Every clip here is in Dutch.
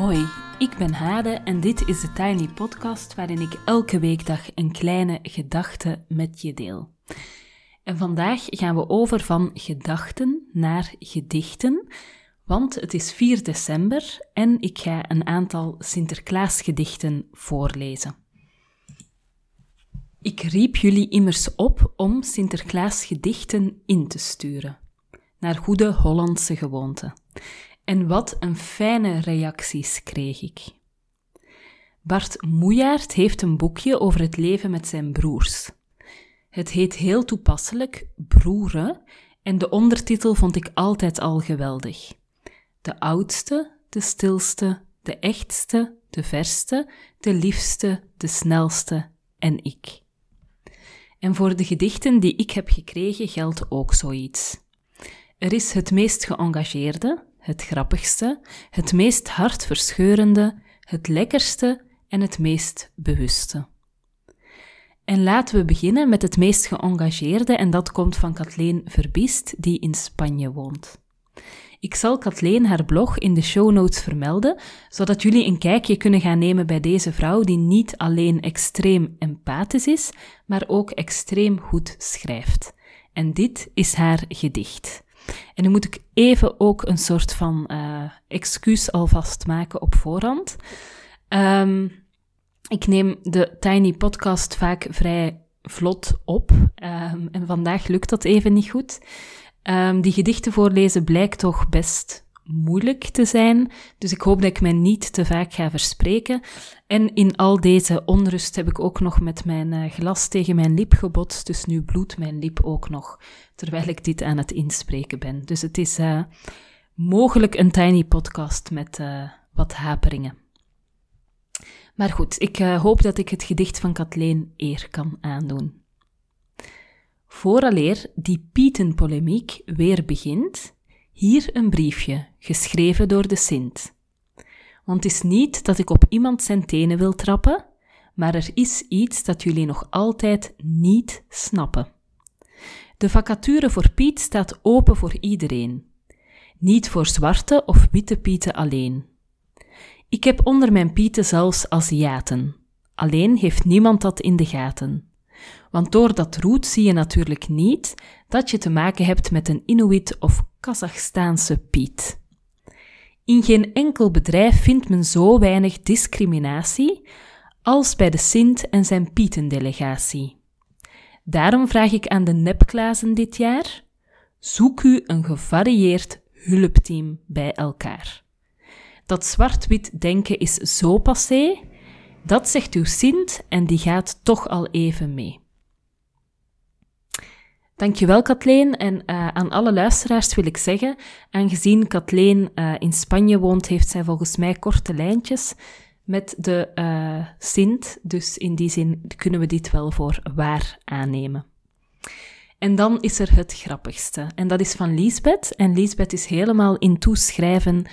Hoi, ik ben Hade en dit is de Tiny Podcast waarin ik elke weekdag een kleine gedachte met je deel. En vandaag gaan we over van gedachten naar gedichten, want het is 4 december en ik ga een aantal Sinterklaasgedichten voorlezen. Ik riep jullie immers op om Sinterklaasgedichten in te sturen, naar goede Hollandse gewoonte. En wat een fijne reacties kreeg ik. Bart Moejaert heeft een boekje over het leven met zijn broers. Het heet heel toepasselijk Broeren en de ondertitel vond ik altijd al geweldig. De oudste, de stilste, de echtste, de verste, de liefste, de snelste en ik. En voor de gedichten die ik heb gekregen geldt ook zoiets. Er is het meest geëngageerde, het grappigste, het meest hartverscheurende, het lekkerste en het meest bewuste. En laten we beginnen met het meest geëngageerde en dat komt van Kathleen Verbiest, die in Spanje woont. Ik zal Kathleen haar blog in de show notes vermelden, zodat jullie een kijkje kunnen gaan nemen bij deze vrouw die niet alleen extreem empathisch is, maar ook extreem goed schrijft. En dit is haar gedicht. En nu moet ik even ook een soort van uh, excuus alvast maken op voorhand. Um, ik neem de Tiny Podcast vaak vrij vlot op. Um, en vandaag lukt dat even niet goed. Um, die gedichten voorlezen blijkt toch best moeilijk te zijn, dus ik hoop dat ik mij niet te vaak ga verspreken. En in al deze onrust heb ik ook nog met mijn uh, glas tegen mijn lip gebotst, dus nu bloedt mijn lip ook nog, terwijl ik dit aan het inspreken ben. Dus het is uh, mogelijk een tiny podcast met uh, wat haperingen. Maar goed, ik hoop dat ik het gedicht van Kathleen eer kan aandoen. Vooraleer die Pietenpolemiek weer begint, hier een briefje, geschreven door de Sint. Want het is niet dat ik op iemand zijn tenen wil trappen, maar er is iets dat jullie nog altijd niet snappen. De vacature voor Piet staat open voor iedereen. Niet voor zwarte of witte pieten alleen. Ik heb onder mijn pieten zelfs Aziaten. Alleen heeft niemand dat in de gaten. Want door dat roet zie je natuurlijk niet dat je te maken hebt met een Inuit of Kazachstaanse Piet. In geen enkel bedrijf vindt men zo weinig discriminatie als bij de Sint en zijn Pietendelegatie. Daarom vraag ik aan de nepklazen dit jaar: zoek u een gevarieerd hulpteam bij elkaar. Dat zwart-wit denken is zo passé, dat zegt uw Sint en die gaat toch al even mee. Dankjewel, Kathleen. En uh, aan alle luisteraars wil ik zeggen, aangezien Kathleen uh, in Spanje woont, heeft zij volgens mij korte lijntjes met de uh, Sint. Dus in die zin kunnen we dit wel voor waar aannemen. En dan is er het grappigste. En dat is van Lisbeth. En Lisbeth is helemaal in toeschrijven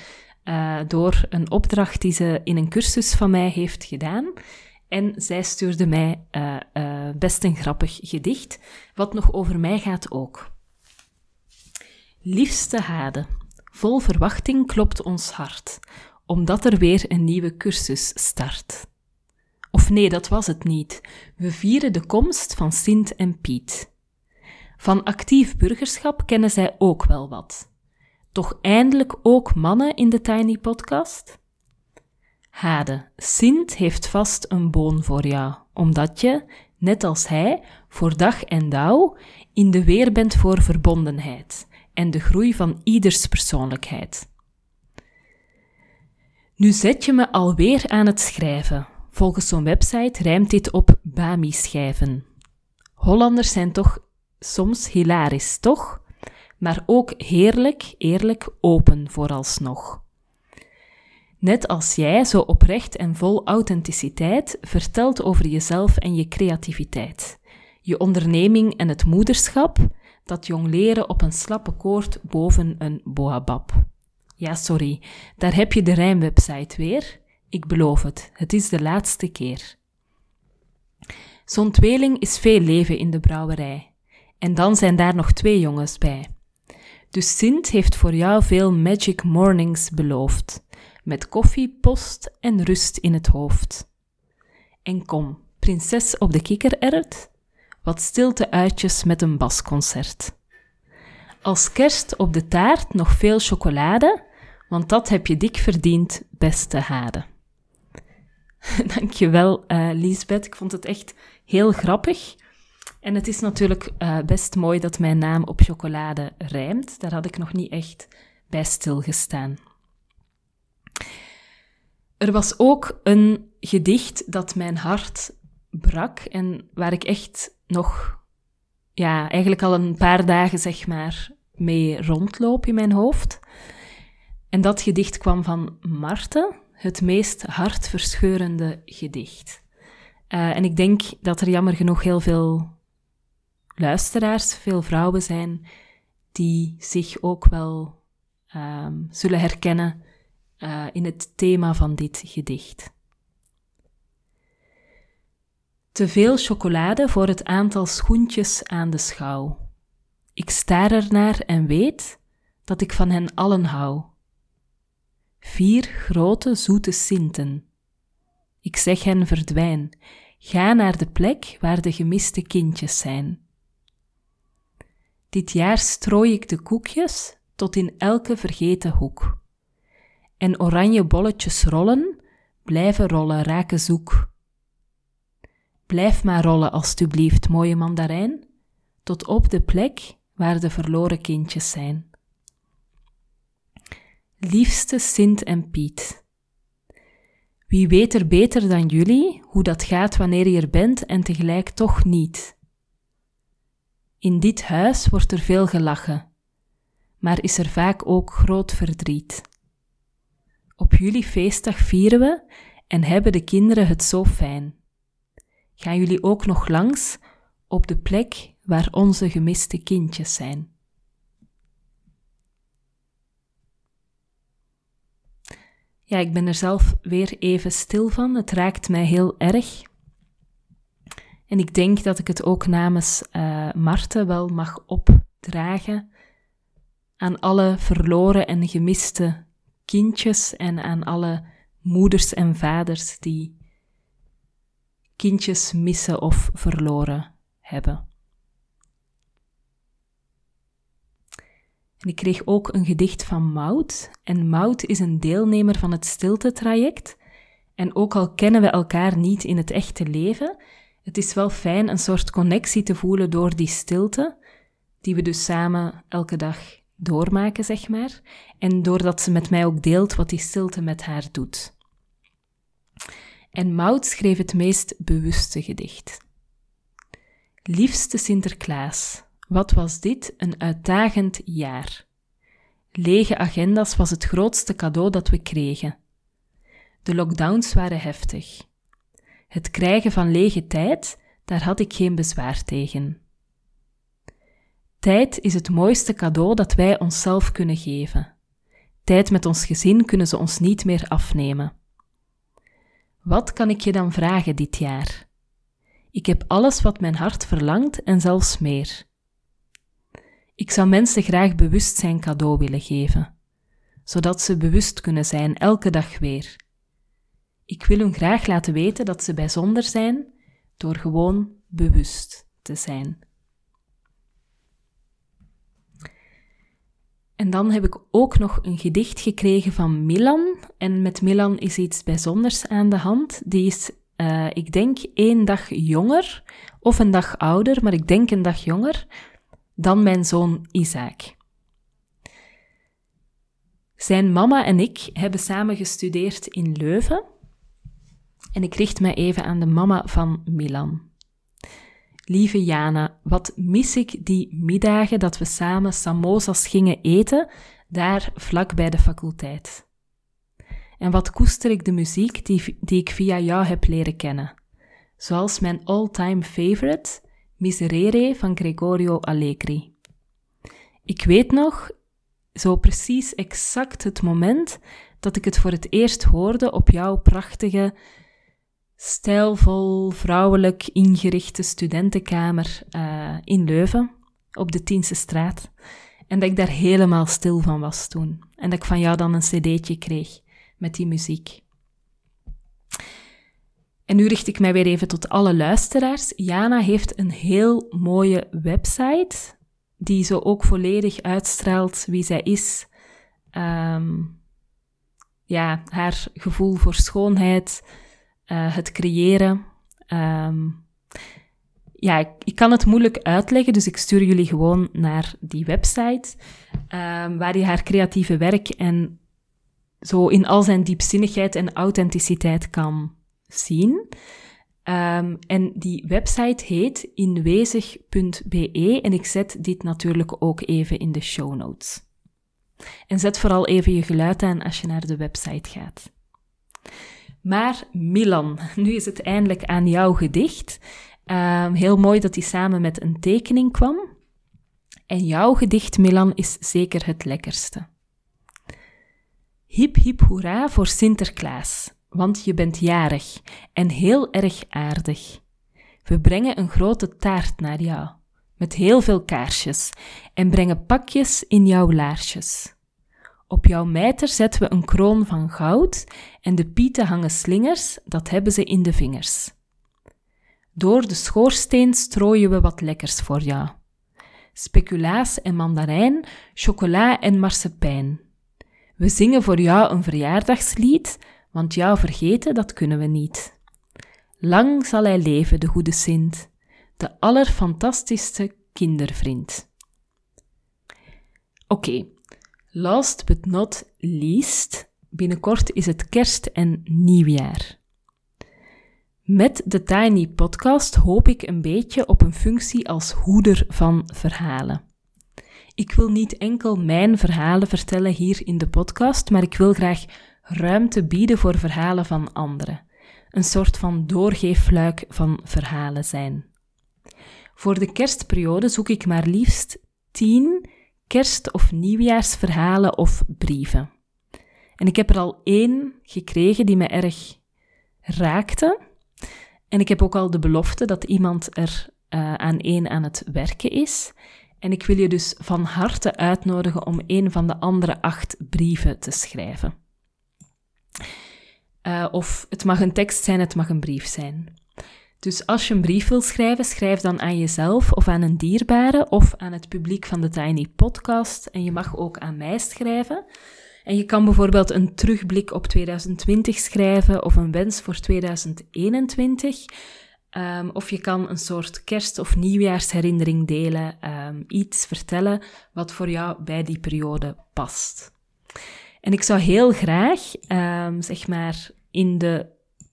door een opdracht die ze in een cursus van mij heeft gedaan. En zij stuurde mij uh, uh, best een grappig gedicht, wat nog over mij gaat ook. Liefste Hade, vol verwachting klopt ons hart, omdat er weer een nieuwe cursus start. Of nee, dat was het niet. We vieren de komst van Sint en Piet. Van actief burgerschap kennen zij ook wel wat. Toch eindelijk ook mannen in de Tiny Podcast? Hade, Sint heeft vast een boon voor jou, omdat je, net als hij, voor dag en dauw in de weer bent voor verbondenheid en de groei van ieders persoonlijkheid. Nu zet je me alweer aan het schrijven. Volgens zo'n website rijmt dit op Bami-schijven. Hollanders zijn toch soms hilarisch, toch? Maar ook heerlijk, eerlijk, open vooralsnog. Net als jij zo oprecht en vol authenticiteit vertelt over jezelf en je creativiteit, je onderneming en het moederschap, dat jong leren op een slappe koord boven een boabab. Ja, sorry, daar heb je de rijmwebsite weer. Ik beloof het, het is de laatste keer. Zo'n tweeling is veel leven in de brouwerij. En dan zijn daar nog twee jongens bij. Dus Sint heeft voor jou veel magic mornings beloofd met koffie, post en rust in het hoofd. En kom, prinses op de kikkererd, wat stilte-uitjes met een basconcert. Als kerst op de taart nog veel chocolade, want dat heb je dik verdiend, beste hade. Dankjewel, uh, Lisbeth. Ik vond het echt heel grappig. En het is natuurlijk uh, best mooi dat mijn naam op chocolade rijmt. Daar had ik nog niet echt bij stilgestaan. Er was ook een gedicht dat mijn hart brak en waar ik echt nog, ja, eigenlijk al een paar dagen zeg maar mee rondloop in mijn hoofd. En dat gedicht kwam van Marte, het meest hartverscheurende gedicht. Uh, en ik denk dat er jammer genoeg heel veel luisteraars, veel vrouwen zijn, die zich ook wel um, zullen herkennen uh, in het thema van dit gedicht. Te veel chocolade voor het aantal schoentjes aan de schouw. Ik staar ernaar en weet dat ik van hen allen hou. Vier grote zoete sinten. Ik zeg hen verdwijn, ga naar de plek waar de gemiste kindjes zijn. Dit jaar strooi ik de koekjes tot in elke vergeten hoek. En oranje bolletjes rollen, blijven rollen, raken zoek. Blijf maar rollen, alstublieft, mooie mandarijn, tot op de plek waar de verloren kindjes zijn. Liefste Sint en Piet. Wie weet er beter dan jullie hoe dat gaat wanneer je er bent en tegelijk toch niet? In dit huis wordt er veel gelachen, maar is er vaak ook groot verdriet. Op jullie feestdag vieren we en hebben de kinderen het zo fijn. Gaan jullie ook nog langs op de plek waar onze gemiste kindjes zijn? Ja, ik ben er zelf weer even stil van. Het raakt mij heel erg. En ik denk dat ik het ook namens uh, Marten wel mag opdragen aan alle verloren en gemiste kindjes en aan alle moeders en vaders die kindjes missen of verloren hebben. En ik kreeg ook een gedicht van Mout. En Mout is een deelnemer van het stilte-traject. En ook al kennen we elkaar niet in het echte leven, het is wel fijn een soort connectie te voelen door die stilte, die we dus samen elke dag doormaken, zeg maar. En doordat ze met mij ook deelt wat die stilte met haar doet. En Mout schreef het meest bewuste gedicht. Liefste Sinterklaas, wat was dit een uitdagend jaar. Lege agendas was het grootste cadeau dat we kregen. De lockdowns waren heftig. Het krijgen van lege tijd, daar had ik geen bezwaar tegen. Tijd is het mooiste cadeau dat wij onszelf kunnen geven. Tijd met ons gezin kunnen ze ons niet meer afnemen. Wat kan ik je dan vragen dit jaar? Ik heb alles wat mijn hart verlangt en zelfs meer. Ik zou mensen graag bewustzijn cadeau willen geven, zodat ze bewust kunnen zijn elke dag weer. Ik wil hun graag laten weten dat ze bijzonder zijn door gewoon bewust te zijn. En dan heb ik ook nog een gedicht gekregen van Milan. En met Milan is iets bijzonders aan de hand. Die is, uh, ik denk, één dag jonger of een dag ouder, maar ik denk een dag jonger dan mijn zoon Isaac. Zijn mama en ik hebben samen gestudeerd in Leuven. En ik richt me even aan de mama van Milan. Lieve Jana, wat mis ik die middagen dat we samen samosas gingen eten, daar vlak bij de faculteit. En wat koester ik de muziek die, die ik via jou heb leren kennen. Zoals mijn all-time favorite, Miserere van Gregorio Allegri. Ik weet nog zo precies exact het moment dat ik het voor het eerst hoorde op jouw prachtige, stijlvol, vrouwelijk ingerichte studentenkamer uh, in Leuven, op de Tiense straat. En dat ik daar helemaal stil van was toen. En dat ik van jou dan een cd'tje kreeg met die muziek. En nu richt ik mij weer even tot alle luisteraars. Jana heeft een heel mooie website, die zo ook volledig uitstraalt wie zij is. Ehm, ja, haar gevoel voor schoonheid, uh, het creëren. Um, ja, ik, kan het moeilijk uitleggen, dus ik stuur jullie gewoon naar die website, um, waar je haar creatieve werk en zo in al zijn diepzinnigheid en authenticiteit kan zien. Um, en die website heet inwezig.be en ik zet dit natuurlijk ook even in de show notes. En zet vooral even je geluid aan als je naar de website gaat. Maar Milan, nu is het eindelijk aan jouw gedicht. Um, heel mooi dat hij samen met een tekening kwam. En jouw gedicht, Milan, is zeker het lekkerste. Hip hip hoera voor Sinterklaas, want je bent jarig en heel erg aardig. We brengen een grote taart naar jou, met heel veel kaarsjes, en brengen pakjes in jouw laarsjes. Op jouw mijter zetten we een kroon van goud en de pieten hangen slingers, dat hebben ze in de vingers. Door de schoorsteen strooien we wat lekkers voor jou. Speculaas en mandarijn, chocola en marsepein. We zingen voor jou een verjaardagslied, want jou vergeten, dat kunnen we niet. Lang zal hij leven, de goede Sint, de allerfantastischste kindervriend. Oké, last but not least, binnenkort is het kerst en nieuwjaar. Met de Tiny Podcast hoop ik een beetje op een functie als hoeder van verhalen. Ik wil niet enkel mijn verhalen vertellen hier in de podcast, maar ik wil graag ruimte bieden voor verhalen van anderen. Een soort van doorgeefluik van verhalen zijn. Voor de kerstperiode zoek ik maar liefst tien kerst- of nieuwjaarsverhalen of brieven. En ik heb er al één gekregen die me erg raakte. En ik heb ook al de belofte dat iemand er uh, aan één aan het werken is. En ik wil je dus van harte uitnodigen om een van de andere acht brieven te schrijven. Uh, of het mag een tekst zijn, het mag een brief zijn. Dus als je een brief wil schrijven, schrijf dan aan jezelf of aan een dierbare of aan het publiek van de Tiny Podcast. En je mag ook aan mij schrijven. En je kan bijvoorbeeld een terugblik op 2020 schrijven of een wens voor 2021. Um, of je kan een soort kerst- of nieuwjaarsherinnering delen, um, iets vertellen wat voor jou bij die periode past. En ik zou heel graag, um, zeg maar, in de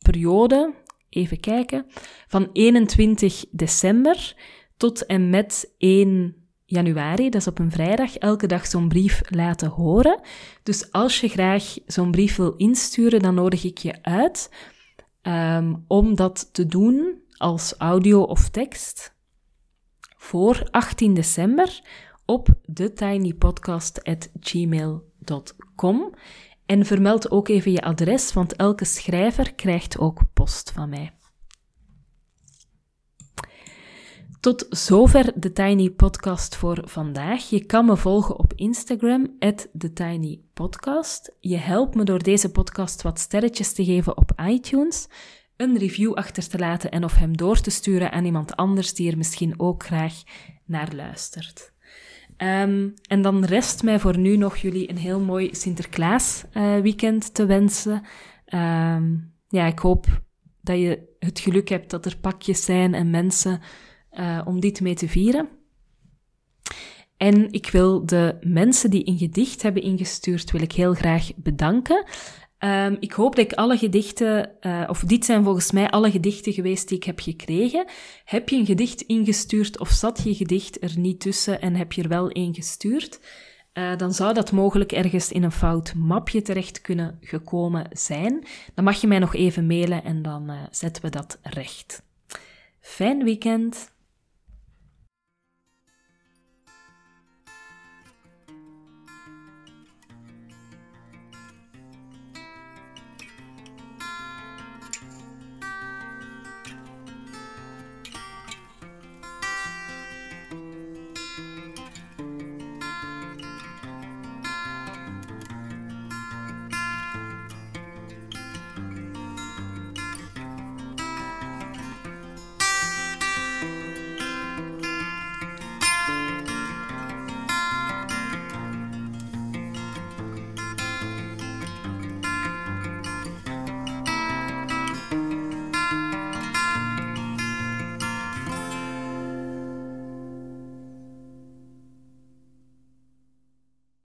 periode, even kijken, van 21 december tot en met 1 januari, dat is op een vrijdag, elke dag zo'n brief laten horen. Dus als je graag zo'n brief wil insturen, dan nodig ik je uit um, om dat te doen als audio of tekst voor 18 december op thetinypodcast.gmail.com. En vermeld ook even je adres, want elke schrijver krijgt ook post van mij. Tot zover de Tiny Podcast voor vandaag. Je kan me volgen op Instagram, TheTinyPodcast. Je helpt me door deze podcast wat sterretjes te geven op iTunes, een review achter te laten en of hem door te sturen aan iemand anders die er misschien ook graag naar luistert. Um, en dan rest mij voor nu nog jullie een heel mooi Sinterklaas uh, weekend te wensen. Um, ja, ik hoop dat je het geluk hebt dat er pakjes zijn en mensen uh, om dit mee te vieren. En ik wil de mensen die een gedicht hebben ingestuurd, wil ik heel graag bedanken. Um, ik hoop dat ik alle gedichten, uh, of dit zijn volgens mij alle gedichten geweest die ik heb gekregen. Heb je een gedicht ingestuurd of zat je gedicht er niet tussen en heb je er wel één gestuurd? Uh, dan zou dat mogelijk ergens in een fout mapje terecht kunnen gekomen zijn. Dan mag je mij nog even mailen en dan uh, zetten we dat recht. Fijn weekend!